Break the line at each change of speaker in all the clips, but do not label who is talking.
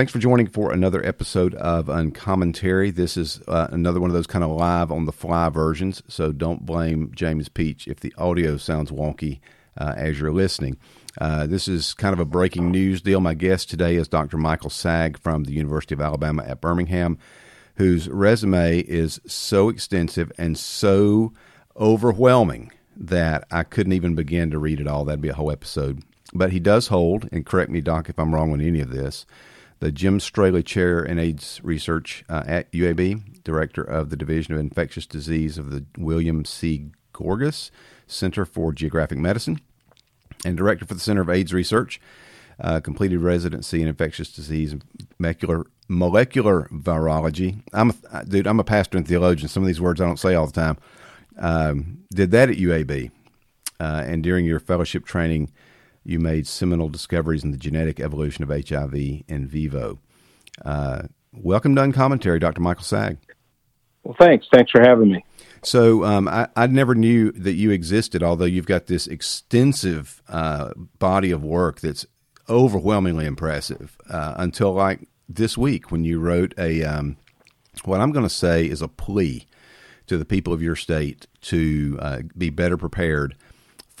Thanks for joining for another episode of Uncommentary. This is uh, another one of those kind of live on the fly versions, so don't blame James Peach if the audio sounds wonky uh, as you're listening. Uh, this is kind of a breaking news deal. My guest today is Dr. Michael Saag from the University of Alabama at Birmingham, whose resume is so extensive and so overwhelming that I couldn't even begin to read it all. That'd be a whole episode. But he does hold, and correct me, Doc, if I'm wrong on any of this, the Jim Straley Chair in AIDS Research uh, at UAB, Director of the Division of Infectious Disease of the William C. Gorgas Center for Geographic Medicine, and Director for the Center of AIDS Research. Uh, completed residency in infectious disease and molecular molecular virology. I'm a, dude. I'm a pastor and theologian. Some of these words I don't say all the time. Um, did that at UAB, uh, and during your fellowship training, you made seminal discoveries in the genetic evolution of HIV in vivo. Uh, welcome to Uncommentary, Dr. Michael Saag.
Well, thanks. Thanks for having me.
So um, I, I, never knew that you existed, although you've got this extensive uh, body of work that's overwhelmingly impressive. Uh, until like this week, when you wrote a um, what I'm going to say is a plea to the people of your state to uh, be better prepared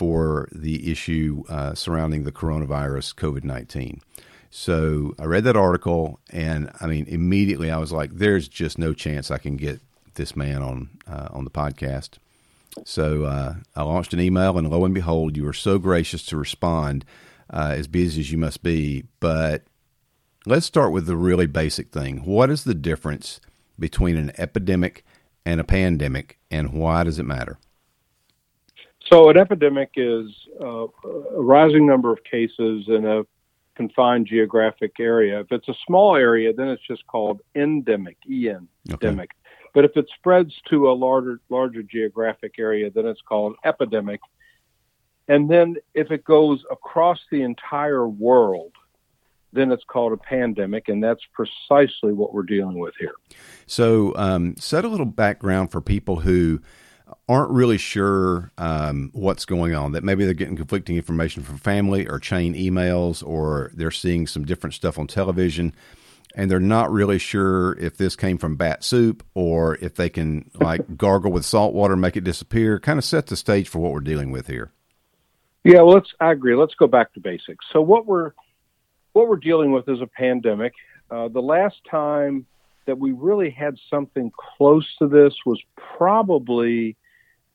for the issue uh, surrounding the coronavirus, COVID 19. So I read that article, and I mean, immediately I was like, there's just no chance I can get this man on, uh, on the podcast. So uh, I launched an email, and lo and behold, you were so gracious to respond, uh, as busy as you must be. But let's start with the really basic thing. What is the difference between an epidemic and a pandemic, and why does it matter?
So, an epidemic is uh, a rising number of cases in a confined geographic area. If it's a small area, then it's just called endemic, en, endemic. But if it spreads to a larger larger geographic area, then it's called epidemic. And then if it goes across the entire world, then it's called a pandemic, and that's precisely what we're dealing with here.
So, um, set a little background for people who aren't really sure um, what's going on. That maybe they're getting conflicting information from family or chain emails, or they're seeing some different stuff on television, and they're not really sure if this came from bat soup or if they can like gargle with salt water and make it disappear. Kind of set the stage for what we're dealing with here.
Yeah, well, let's. I agree. Let's go back to basics. So what we're what we're dealing with is a pandemic. Uh, the last time that we really had something close to this was probably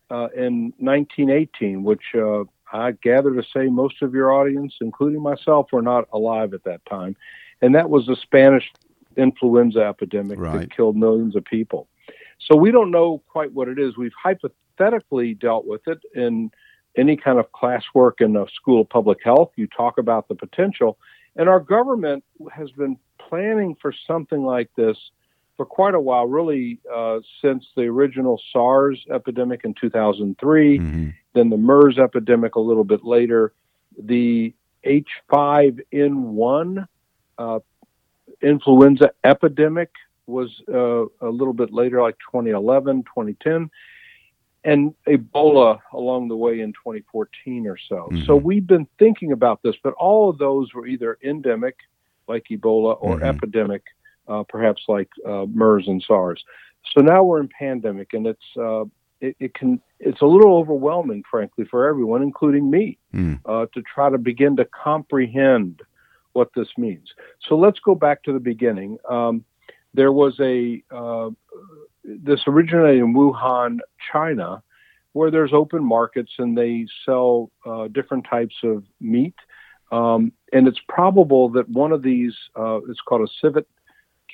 uh, in 1918, which uh, I gather to say most of your audience, including myself, were not alive at that time. And that was the Spanish influenza epidemic right. that killed millions of people. So we don't know quite what it is. We've hypothetically dealt with it in any kind of classwork in a school of public health. You talk about the potential. And our government has been planning for something like this for quite a while, really uh, since the original SARS epidemic in 2003, mm-hmm. then the MERS epidemic a little bit later, the H5N1 uh, influenza epidemic was uh, a little bit later, like 2011, 2010, and Ebola along the way in 2014 or so. Mm-hmm. So we've been thinking about this, but all of those were either endemic, like Ebola, or mm-hmm. epidemic uh, perhaps like uh, MERS and SARS. So now we're in pandemic, and it's uh, it, it, can it's a little overwhelming, frankly, for everyone, including me, mm. to try to begin to comprehend what this means. So let's go back to the beginning. Um, there was a uh, this originated in Wuhan, China, where there's open markets and they sell uh, different types of meat. Um, and it's probable that one of these, uh, it's called a civet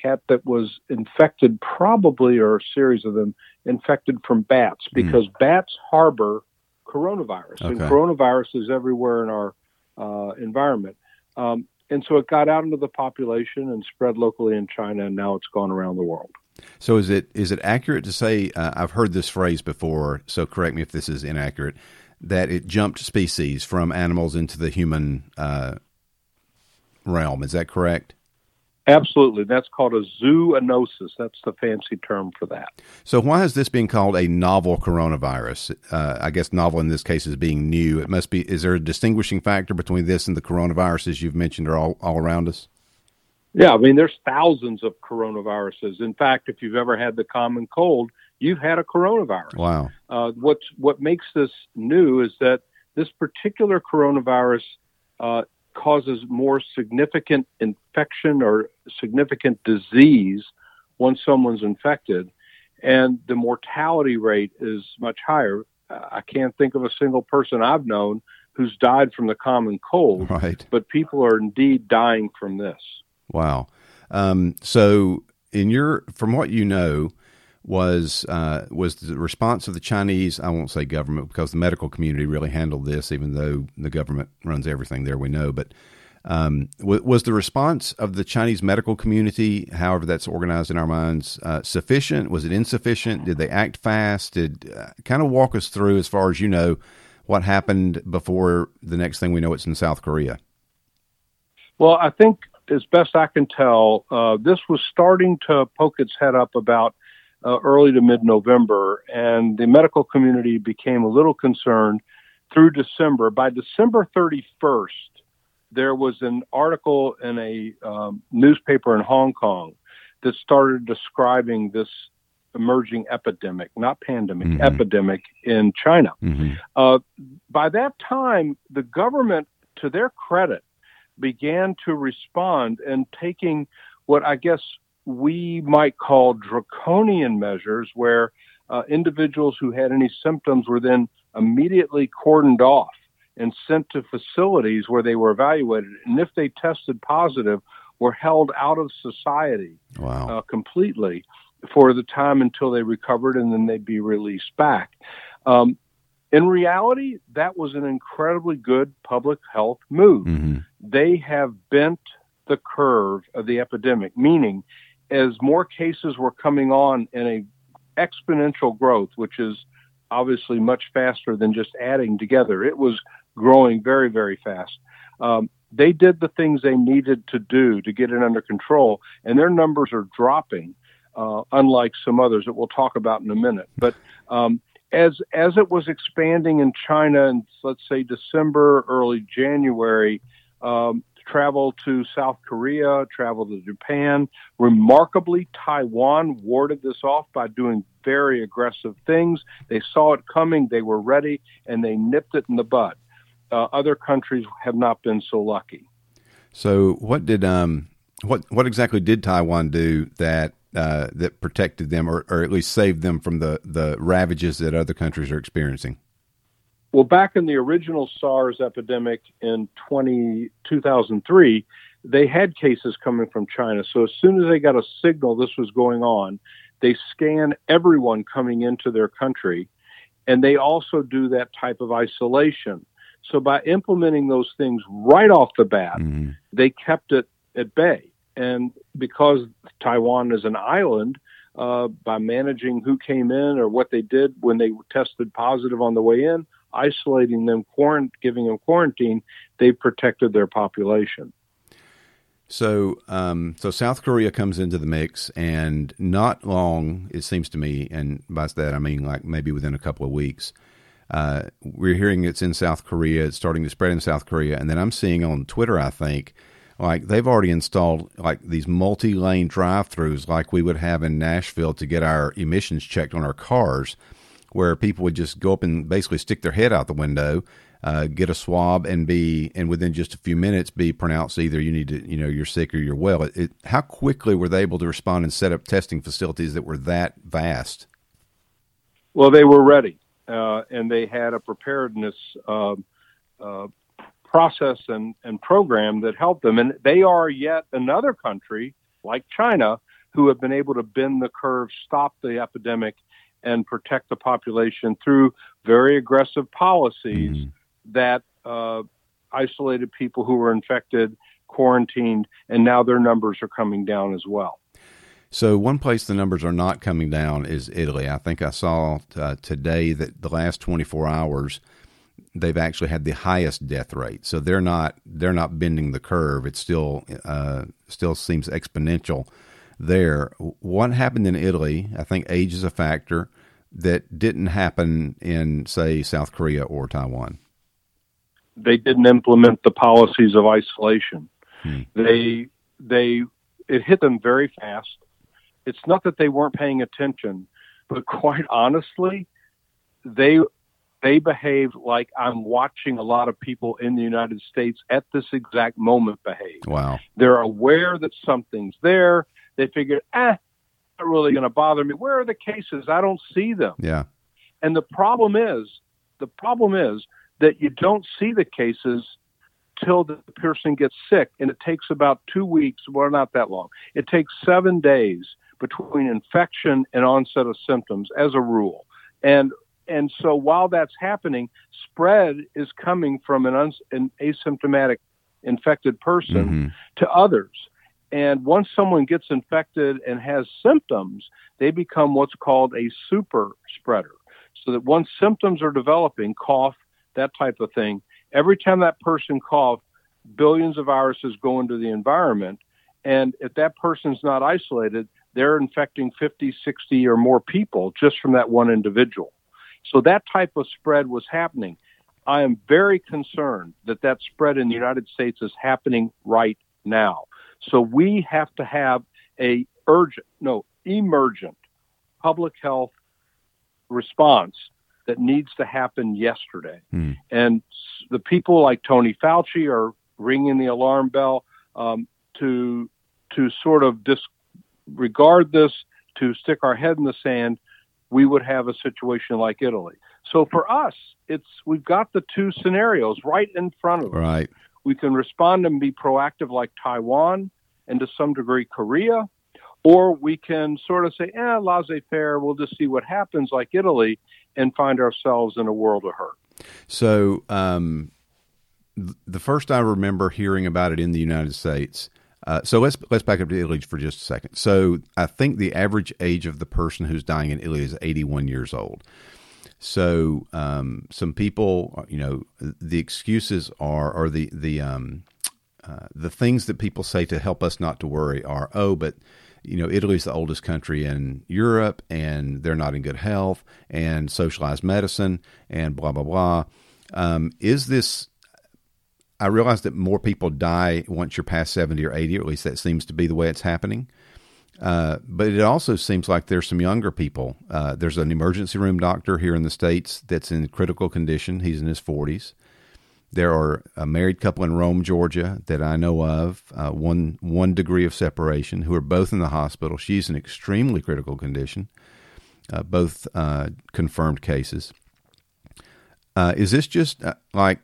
cat that was infected, probably, or a series of them, infected from bats hmm. because mm. bats harbor coronavirus, okay. and coronavirus is everywhere in our uh, environment. Um, and so it got out into the population and spread locally in China, and now it's gone around the world.
So is it is it accurate to say uh, I've heard this phrase before? So correct me if this is inaccurate. That it jumped species from animals into the human uh, realm. Is that correct?
Absolutely. That's called a zoonosis. That's the fancy term for that.
So, why is this being called a novel coronavirus? Uh, I guess novel in this case is being new. It must be, is there a distinguishing factor between this and the coronaviruses you've mentioned are all, all around us?
Yeah, I mean, there's thousands of coronaviruses. In fact, if you've ever had the common cold, you've had a coronavirus.
Wow.
Uh, what's what makes this new is that this particular coronavirus uh, causes more significant infection or significant disease once someone's infected, and the mortality rate is much higher. I can't think of a single person I've known who's died from the common cold,
right.
but people are indeed dying from this.
Wow. Um, so, in your, from what you know, was uh, was the response of the Chinese? I won't say government because the medical community really handled this, even though the government runs everything there. We know, but um, w- was the response of the Chinese medical community, however that's organized in our minds, uh, sufficient? Was it insufficient? Did they act fast? Did uh, kind of walk us through, as far as you know, what happened before the next thing we know it's in South Korea?
Well, I think as best I can tell, uh, this was starting to poke its head up about uh, early to mid November, and the medical community became a little concerned through December. By December 31st, there was an article in a um, newspaper in Hong Kong that started describing this emerging epidemic, not pandemic, mm-hmm. epidemic in China. Mm-hmm. Uh, by that time, the government, to their credit, began to respond and taking what I guess we might call draconian measures, where uh, individuals who had any symptoms were then immediately cordoned off and sent to facilities where they were evaluated. And if they tested positive, were held out of society
wow.
uh, completely for the time until they recovered and then they'd be released back. Um, in reality, that was an incredibly good public health move. Mm-hmm. They have bent the curve of the epidemic, meaning as more cases were coming on in a exponential growth, which is obviously much faster than just adding together, it was growing very, very fast. Um, they did the things they needed to do to get it under control, and their numbers are dropping, uh, unlike some others that we'll talk about in a minute. But um, as as it was expanding in China in let's say December, early January, um, travel to South Korea, travel to Japan. Remarkably, Taiwan warded this off by doing very aggressive things. They saw it coming, they were ready, and they nipped it in the bud. Uh, other countries have not been so lucky.
So, what did um, what what exactly did Taiwan do that uh, that protected them, or, or at least saved them from the the ravages that other countries are experiencing?
Well, back in the original SARS epidemic in 20, 2003, they had cases coming from China. So as soon as they got a signal this was going on, they scan everyone coming into their country. And they also do that type of isolation. So by implementing those things right off the bat, mm-hmm. they kept it at bay. And because Taiwan is an island, uh, by managing who came in or what they did when they tested positive on the way in, isolating them, quarant- giving them quarantine, they protected their population.
So, um, so South Korea comes into the mix, and not long, it seems to me, and by that I mean like maybe within a couple of weeks, uh, we're hearing it's in South Korea, it's starting to spread in South Korea, and then I'm seeing on Twitter, I think, like they've already installed like these multi-lane drive-throughs, like we would have in Nashville to get our emissions checked on our cars where people would just go up and basically stick their head out the window, uh, get a swab, and be and within just a few minutes be pronounced either you need to you know you're sick or you're well. It, it, how quickly were they able to respond and set up testing facilities that were that vast?
Well, they were ready, uh, and they had a preparedness uh, uh, process and, and program that helped them. And they are yet another country like China who have been able to bend the curve, stop the epidemic, and protect the population through very aggressive policies mm-hmm. that uh, isolated people who were infected, quarantined, and now their numbers are coming down as well.
So, one place the numbers are not coming down is Italy. I think I saw uh, today that the last 24 hours they've actually had the highest death rate. So they're not they're not bending the curve. It still uh, still seems exponential there. What happened in Italy? I think age is a factor that didn't happen in, say, South Korea or Taiwan.
They didn't implement the policies of isolation. Hmm. They they it hit them very fast. It's not that they weren't paying attention, but quite honestly, they they behave like I'm watching a lot of people in the United States at this exact moment behave.
Wow.
They're aware that something's there. They figure, eh, not really going to bother me. Where are the cases? I don't see them.
Yeah.
And the problem is, the problem is that you don't see the cases till the person gets sick, and it takes about two weeks. Well, not that long. It takes seven days between infection and onset of symptoms, as a rule. And and so while that's happening, spread is coming from an, uns- an asymptomatic infected person
Mm-hmm.
to others. And once someone gets infected and has symptoms, they become what's called a super spreader. So that once symptoms are developing, cough, that type of thing, every time that person coughs, billions of viruses go into the environment. And if that person's not isolated, they're infecting 50, 60 or more people just from that one individual. So that type of spread was happening. I am very concerned that that spread in the United States is happening right now. So we have to have a urgent, no, emergent public health response that needs to happen yesterday.
Hmm.
And the people like Tony Fauci are ringing the alarm bell um, to to sort of disregard this, to stick our head in the sand. We would have a situation like Italy. So for us, it's we've got the two scenarios right in front of us
Right.
We can respond and be proactive like Taiwan and to some degree Korea, or we can sort of say, eh, laissez faire, we'll just see what happens like Italy and find ourselves in a world of hurt.
So, um, th- the first I remember hearing about it in the United States. Uh, so let's let's back up to Italy for just a second. So I think the average age of the person who's dying in Italy is 81 years old. So um, some people, you know, the excuses are, or the the um, uh, the things that people say to help us not to worry are, oh, but you know, Italy's the oldest country in Europe, and they're not in good health, and socialized medicine, and blah blah blah. Um, is this? I realize that more people die once you're past seventy or eighty, or at least that seems to be the way it's happening. Uh, but it also seems like there's some younger people. Uh, there's an emergency room doctor here in the states that's in critical condition. He's in his 40s. There are a married couple in Rome, Georgia, that I know of, uh, one one degree of separation, who are both in the hospital. She's in extremely critical condition. Uh, both uh, confirmed cases. Is this just like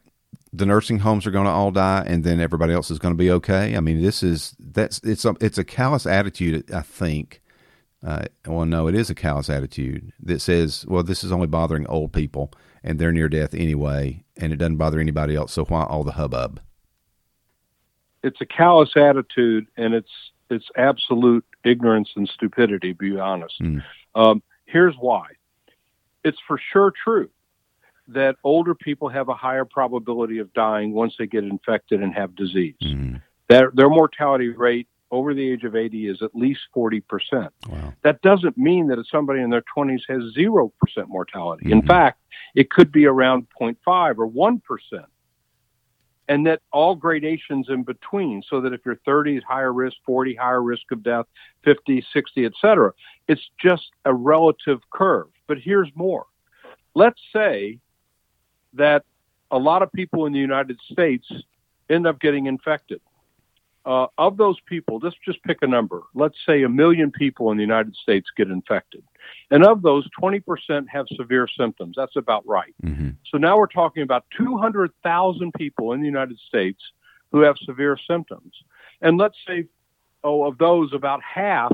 the nursing homes are going to all die and then everybody else is going to be okay? I mean, this is that's it's a it's a callous attitude, I think. Uh, well, no, it is a callous attitude that says, well, this is only bothering old people and they're near death anyway, and it doesn't bother anybody else. So why all the hubbub?
It's a callous attitude, and it's it's absolute ignorance and stupidity. To be honest,
Mm.
um, here's why. It's for sure true that older people have a higher probability of dying once they get infected and have disease.
Mm.
Their their mortality rate over the age of 80 is at least 40 percent.
Wow.
that doesn't mean that if somebody in their 20s has 0% mortality. In
Mhm.
fact, it could be around 0.5 or 1%. And that all gradations in between, so that if you're 30 is higher risk, 40 higher risk of death, 50, 60, et cetera. It's just a relative curve. But here's more. Let's say that a lot of people in the United States end up getting infected uh, of those people, let's just pick a number. Let's say a million people in the United States get infected. And of those, 20% have severe symptoms. That's about right.
hmm
So now we're talking about 200,000 people in the United States who have severe symptoms. And let's say, oh, of those, about half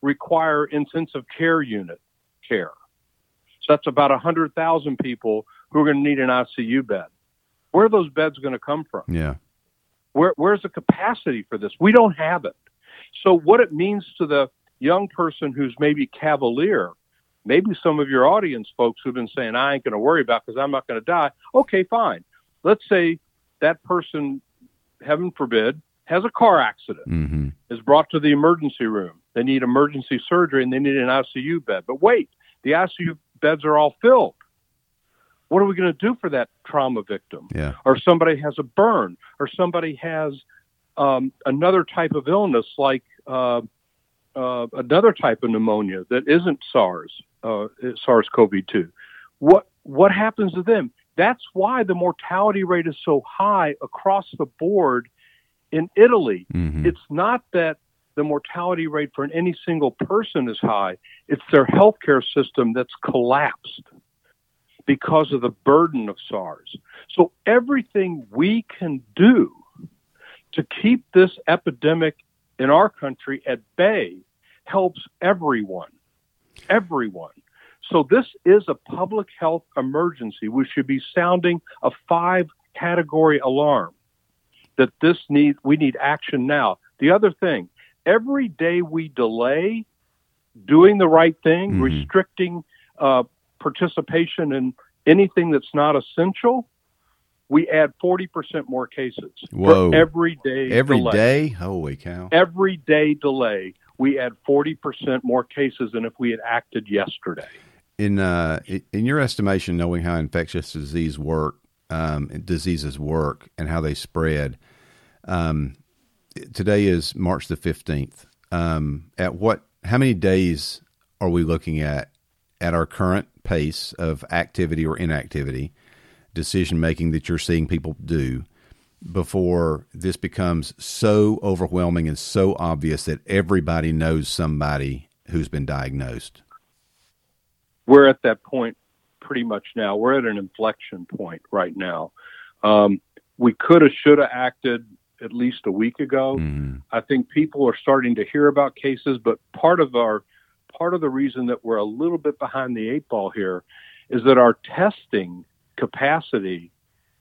require intensive care unit care. So that's about 100,000 people who are going to need an ICU bed. Where are those beds going to come from?
Yeah.
Where, where's the capacity for this? We don't have it. So, what it means to the young person who's maybe cavalier, maybe some of your audience folks who've been saying, I ain't going to worry about because I'm not going to die. Okay, fine. Let's say that person, heaven forbid, has a car accident,
hmm
is brought to the emergency room. They need emergency surgery and they need an ICU bed. But wait, the ICU beds are all filled. What are we going to do for that trauma victim?
Yeah.
or somebody has a burn, or somebody has um, another type of illness like uh, uh, another type of pneumonia that isn't SARS, uh, SARS-CoV-2. What what happens to them? That's why the mortality rate is so high across the board in Italy. Mm-hmm. It's not that the mortality rate for any single person is high; it's their healthcare system that's collapsed because of the burden of SARS. So everything we can do to keep this epidemic in our country at bay helps everyone. Everyone. So this is a public health emergency. We should be sounding a five category alarm that this need we need action now. The other thing, every day we delay doing the right thing, mm-hmm. restricting uh, participation in anything that's not essential, we add 40% more cases
Whoa.
for every day
every
delay.
day holy cow
every day delay we add 40% more cases than if we had acted yesterday
in uh, in your estimation knowing how infectious disease work um, diseases work and how they spread um, today is march the 15th um, at what how many days are we looking at at our current pace of activity or inactivity decision making that you're seeing people do before this becomes so overwhelming and so obvious that everybody knows somebody who's been diagnosed?
We're at that point pretty much now. We're at an inflection point right now. Um, we could have, should have acted at least a week ago. Mm-hmm. I think people are starting to hear about cases, but part of our part of the reason that we're a little bit behind the eight ball here is that our testing capacity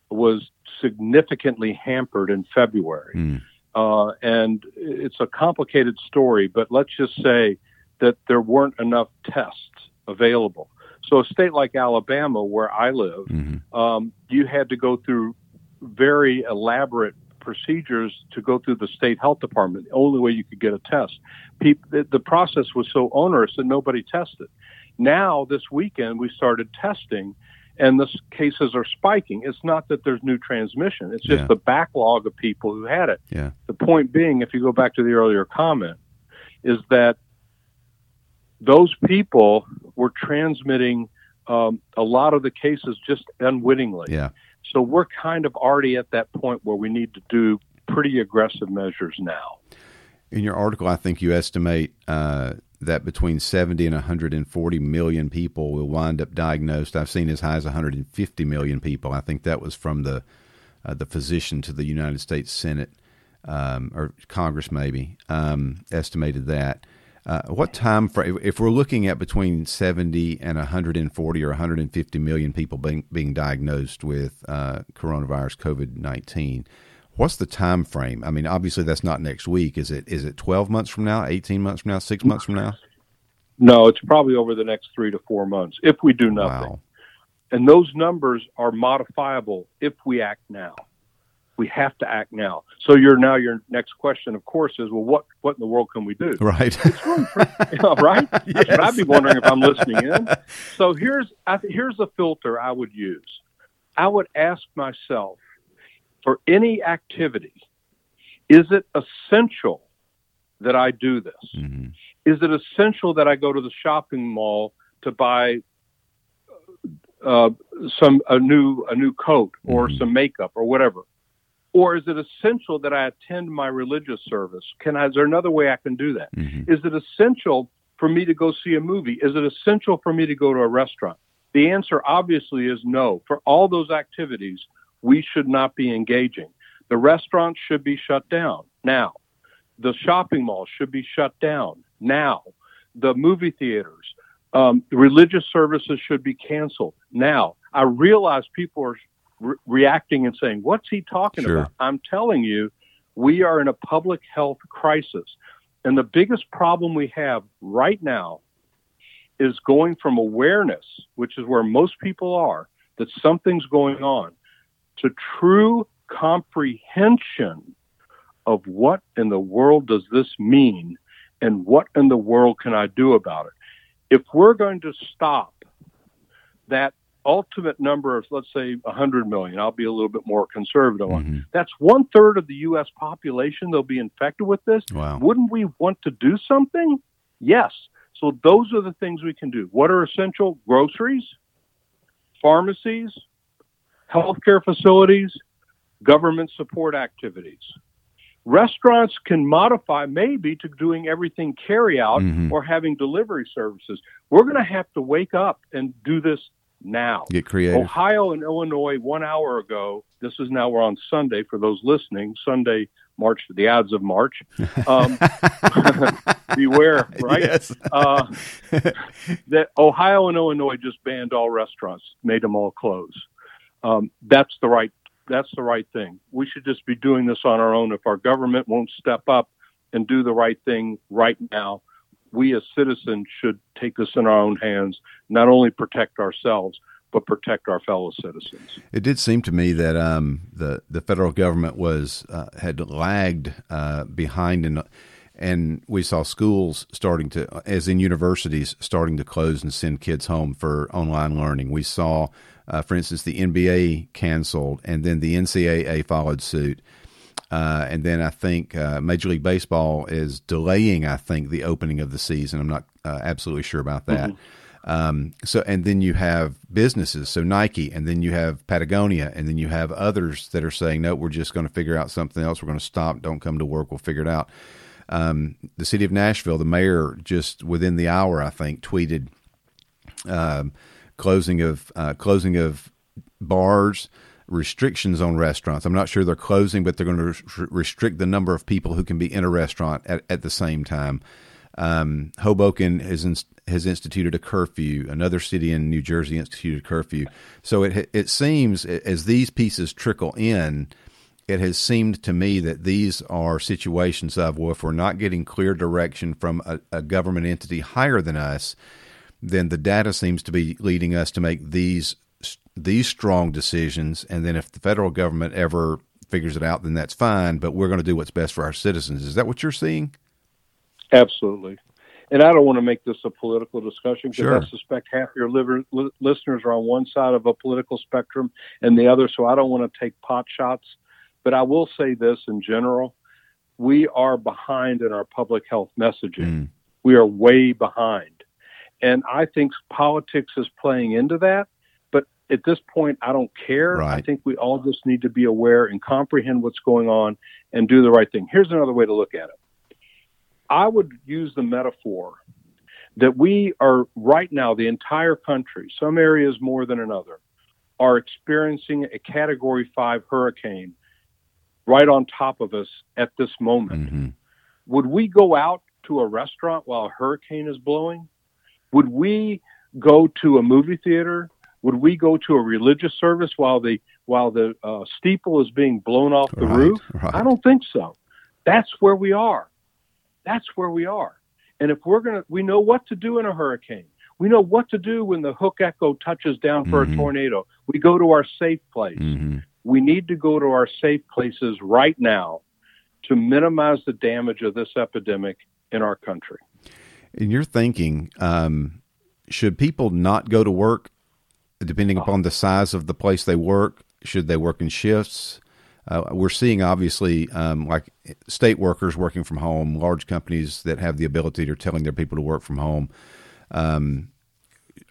was significantly hampered in February. Mm. Uh, and it's a complicated story, but let's just say that there weren't enough tests available. So, a state like Alabama, where I live, mm-hmm. um, you had to go through very elaborate procedures to go through the state health department. The only way you could get a test. People, the process was so onerous that nobody tested. Now, this weekend, we started testing, and the cases are spiking. It's not that there's new transmission; it's just yeah. the backlog of people who had it.
Yeah.
The point being, if you go back to the earlier comment, is that those people were transmitting um, a lot of the cases just unwittingly.
Yeah.
So we're kind of already at that point where we need to do pretty aggressive measures now.
In your article, I think you estimate uh, that between 70 and 140 million people will wind up diagnosed. I've seen as high as 150 million people. I think that was from the uh, the physician to the United States Senate um, or Congress, maybe um, estimated that. Uh, what time frame? If we're looking at between 70 and 140 or 150 million people being being diagnosed with uh, coronavirus COVID 19, What's the time frame? I mean, obviously that's not next week. Is it? Is it twelve months from now? Eighteen months from now? Six months from now?
No, it's probably over the next three to four months if we do nothing. Wow. And those numbers are modifiable if we act now. We have to act now. So your now your next question, of course, is well, what what in the world can we do?
Right.
Really pretty, right. yes. I'd be wondering if I'm listening in. So here's I, here's a filter I would use. I would ask myself for any activity, is it essential that I do this? Mm-hmm. Is it essential that I go to the shopping mall to buy uh, some a new a new coat or mm-hmm. some makeup or whatever? Or is it essential that I attend my religious service? Can I, is there another way I can do that? Mm-hmm. Is it essential for me to go see a movie? Is it essential for me to go to a restaurant? The answer obviously is no. For all those activities, we should not be engaging. The restaurants should be shut down now. The shopping malls should be shut down now. The movie theaters, um, religious services should be canceled now. I realize people are re- reacting and saying, What's he talking sure. about? I'm telling you, we are in a public health crisis. And the biggest problem we have right now is going from awareness, which is where most people are, that something's going on, to true comprehension of what in the world does this mean and what in the world can I do about it. If we're going to stop that ultimate number of, let's say, 100 million. I'll be a little bit more conservative on.
Mhm.
That's one third of the U.S. population that'll be infected with this.
Wow.
Wouldn't we want to do something? Yes. So those are the things we can do. What are essential? Groceries, pharmacies, healthcare facilities, government support activities. Restaurants can modify maybe to doing everything carry out
Mhm.
or having delivery services. We're going to have to wake up and do this now.
Get creative.
Ohio and Illinois one hour ago. This is now we're on Sunday for those listening. Sunday, March, to the Ides of March. Um, beware, right?
Yes.
Uh, that Ohio and Illinois just banned all restaurants, made them all close. Um, that's the right. That's the right thing. We should just be doing this on our own. If our government won't step up and do the right thing right now, we as citizens should take this in our own hands. Not only protect ourselves, but protect our fellow citizens.
It did seem to me that um, the the federal government was uh, had lagged uh, behind, and and we saw schools starting to, as in universities, starting to close and send kids home for online learning. We saw, uh, for instance, the NBA canceled, and then the NCAA followed suit. Uh, and then I think uh, Major League Baseball is delaying. I think the opening of the season. I'm not uh, absolutely sure about that. Um, so, and then you have businesses, so Nike, and then you have Patagonia, and then you have others that are saying, no, we're just going to figure out something else. We're going to stop. Don't come to work. We'll figure it out. Um, the city of Nashville, the mayor, just within the hour, I think, tweeted um, closing of uh, closing of bars, restrictions on restaurants. I'm not sure they're closing, but they're going to res- restrict the number of people who can be in a restaurant at, at the same time. Um, Hoboken has ins- has instituted a curfew. Another city in New Jersey instituted a curfew. So it it seems as these pieces trickle in, it has seemed to me that these are situations of well, if we're not getting clear direction from a, a government entity higher than us, then the data seems to be leading us to make these these strong decisions. And then if the federal government ever figures it out, then that's fine. But we're going to do what's best for our citizens. Is that what you're seeing?
Absolutely. And I don't want to make this a political discussion because
Sure.
I suspect half your liver, li- listeners are on one side of a political spectrum and the other, so I don't want to take pot shots. But I will say this in general we are behind in our public health messaging.
Mm.
We are way behind. And I think politics is playing into that. At this point, I don't care. I think we all just need to be aware and comprehend what's going on and do the right thing. Here's another way to look at it. I would use the metaphor that we are right now, the entire country, some areas more than another, are experiencing a category five hurricane right on top of us at this moment.
hmm
Would we go out to a restaurant while a hurricane is blowing? Would we go to a movie theater? Would we go to a religious service while the while the uh, steeple is being blown off the
Right,
roof?
right.
I don't think so. That's where we are. That's where we are. And if we're gonna, we know what to do in a hurricane. We know what to do when the hook echo touches down for
Mhm.
a tornado. We go to our safe place.
hmm
We need to go to our safe places right now to minimize the damage of this epidemic in our country.
And you're thinking, um, should people not go to work, depending upon the size of the place they work? Should they work in shifts? Uh, we're seeing obviously um, like state workers working from home, large companies that have the ability to telling their people to work from home. Um,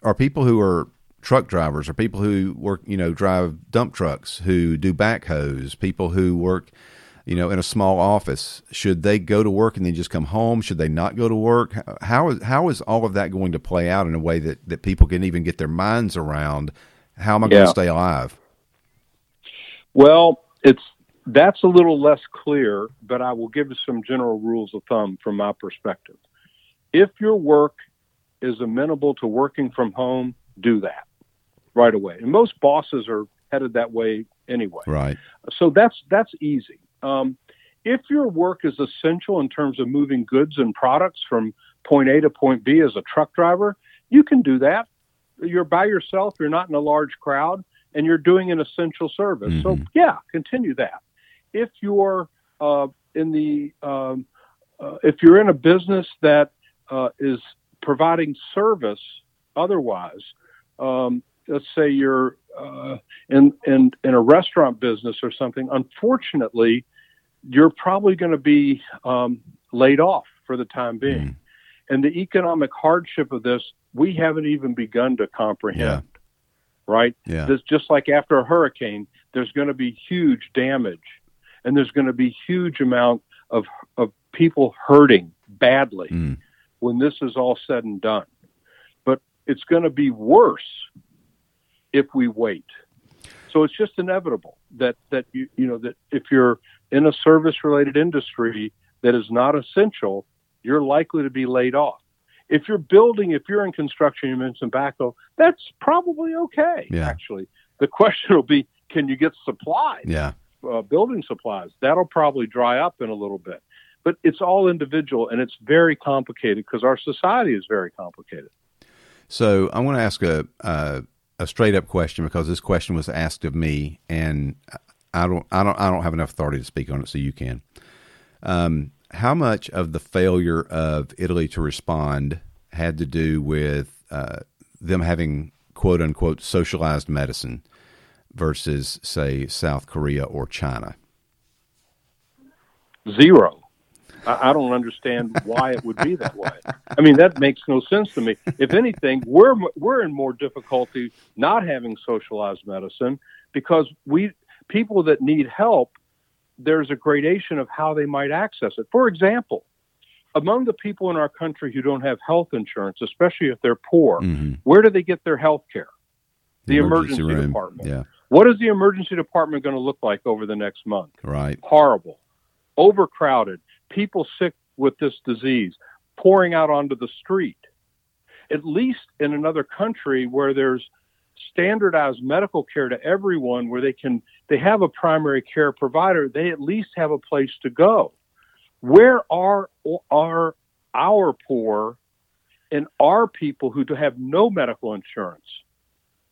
are people who are truck drivers, are people who work, you know, drive dump trucks, who do backhoes, people who work, you know, in a small office. Should they go to work and then just come home? Should they not go to work? How is how is all of that going to play out in a way that that people can even get their minds around? How am I going to stay alive?
Well, it's that's a little less clear, but I will give you some general rules of thumb from my perspective. If your work is amenable to working from home, do that right away. And most bosses are headed that way anyway.
Right.
So that's that's easy. Um, if your work is essential in terms of moving goods and products from point A to point B as a truck driver, you can do that. You're by yourself. You're not in a large crowd, and you're doing an essential service. So
Mhm.
yeah, continue that. If you're uh, in the um, uh, if you're in a business that uh, is providing service otherwise, um, let's say you're uh, in, in in a restaurant business or something, unfortunately, you're probably going to be um, laid off for the time being. Mm. And the economic hardship of this, we haven't even begun to comprehend. Yeah. Right?
Yeah.
This, just like after a hurricane, there's going to be huge damage, and there's going to be huge amount of of people hurting badly mm. when this is all said and done. But it's going to be worse if we wait. So it's just inevitable that that you you know that if you're in a service related industry that is not essential, you're likely to be laid off. If you're building, if you're in construction, you mentioned tobacco, that's probably okay.
Yeah.
Actually, the question will be, can you get supplies?
Yeah.
Uh, building supplies. That'll probably dry up in a little bit. But it's all individual and it's very complicated because our society is very complicated.
So I want to ask a, a a straight up question because this question was asked of me, and I don't I don't I don't have enough authority to speak on it, so you can. Um, how much of the failure of Italy to respond had to do with uh, them having quote unquote socialized medicine versus, say, South Korea or China?
Zero. I, I don't understand why it would be that way. I mean, that makes no sense to me. If anything, we're we're in more difficulty not having socialized medicine because we people that need help there's a gradation of how they might access it. For example, among the people in our country who don't have health insurance, especially if they're poor, mm-hmm. where do they get their health care? The, the emergency, emergency department.
Yeah.
What is the emergency department going to look like over the next month?
Right.
Horrible. Overcrowded. People sick with this disease pouring out onto the street. At least in another country where there's standardized medical care to everyone where they can they have a primary care provider they at least have a place to go. Where are are our poor and our people who have no medical insurance?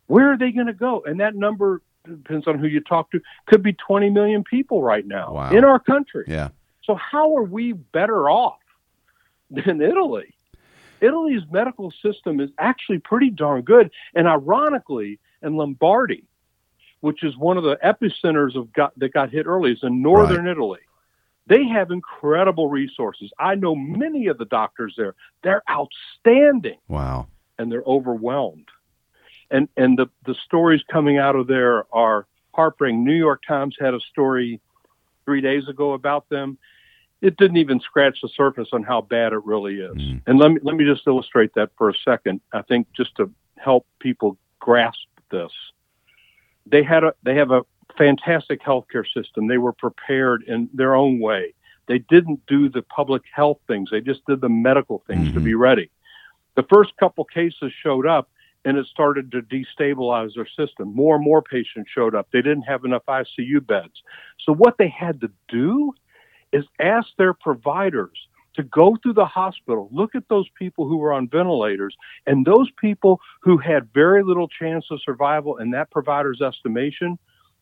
Where are they going to go? And that number depends on who you talk to. Could be 20 million people right now
wow.
in our country.
Yeah
so how are we better off than italy Italy's medical system is actually pretty darn good. And ironically, in Lombardy, which is one of the epicenters of got, that got hit early, is in northern
right.
Italy. They have incredible resources. I know many of the doctors there. They're outstanding.
Wow.
And they're overwhelmed. And and the, the stories coming out of there are heartbreaking. New York Times had a story three days ago about them it didn't even scratch the surface on how bad it really is. Mm. And let me let me just illustrate that for a second. I think just to help people grasp this, they had a they have a fantastic healthcare system. They were prepared in their own way. They didn't do the public health things. They just did the medical things mm-hmm. to be ready. The first couple cases showed up and it started to destabilize their system. More and more patients showed up. They didn't have enough ICU beds. So what they had to do is ask their providers to go through the hospital, look at those people who were on ventilators, and those people who had very little chance of survival in that provider's estimation,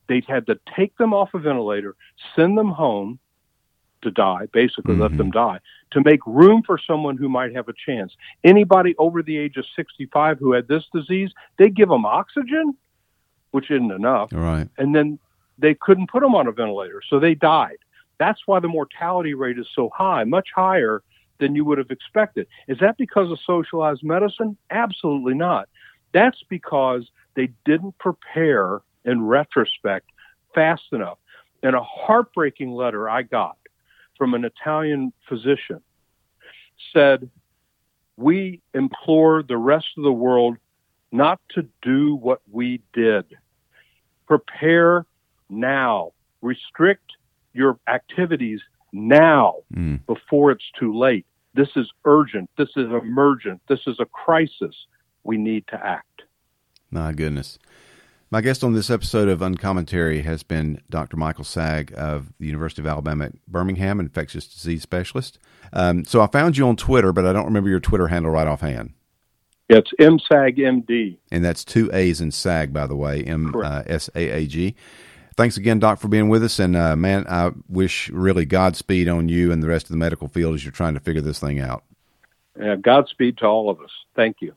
they'd had to take them off a ventilator, send them home to die, basically mm-hmm. let them die, to make room for someone who might have a chance. Anybody over the age of 65 who had this disease, they give them oxygen, which isn't enough.
Right.
And then they couldn't put them on a ventilator, so they died. That's why the mortality rate is so high, much higher than you would have expected. Is that because of socialized medicine? Absolutely not. That's because they didn't prepare in retrospect fast enough. And a heartbreaking letter I got from an Italian physician said, We implore the rest of the world not to do what we did. Prepare now. Restrict your activities now mm. before it's too late. This is urgent. This is emergent. This is a crisis. We need to act.
My goodness. My guest on this episode of Uncommentary has been Dr. Michael Saag of the University of Alabama at Birmingham, infectious disease specialist. Um, so I found you on Twitter, but I don't remember your Twitter handle right offhand.
It's MSaagMD.
And that's two A's in Saag, by the way, M uh, S A A G thanks again, Doc, for being with us. And uh, man, I wish really Godspeed on you and the rest of the medical field as you're trying to figure this thing out.
Yeah, Godspeed to all of us. Thank you.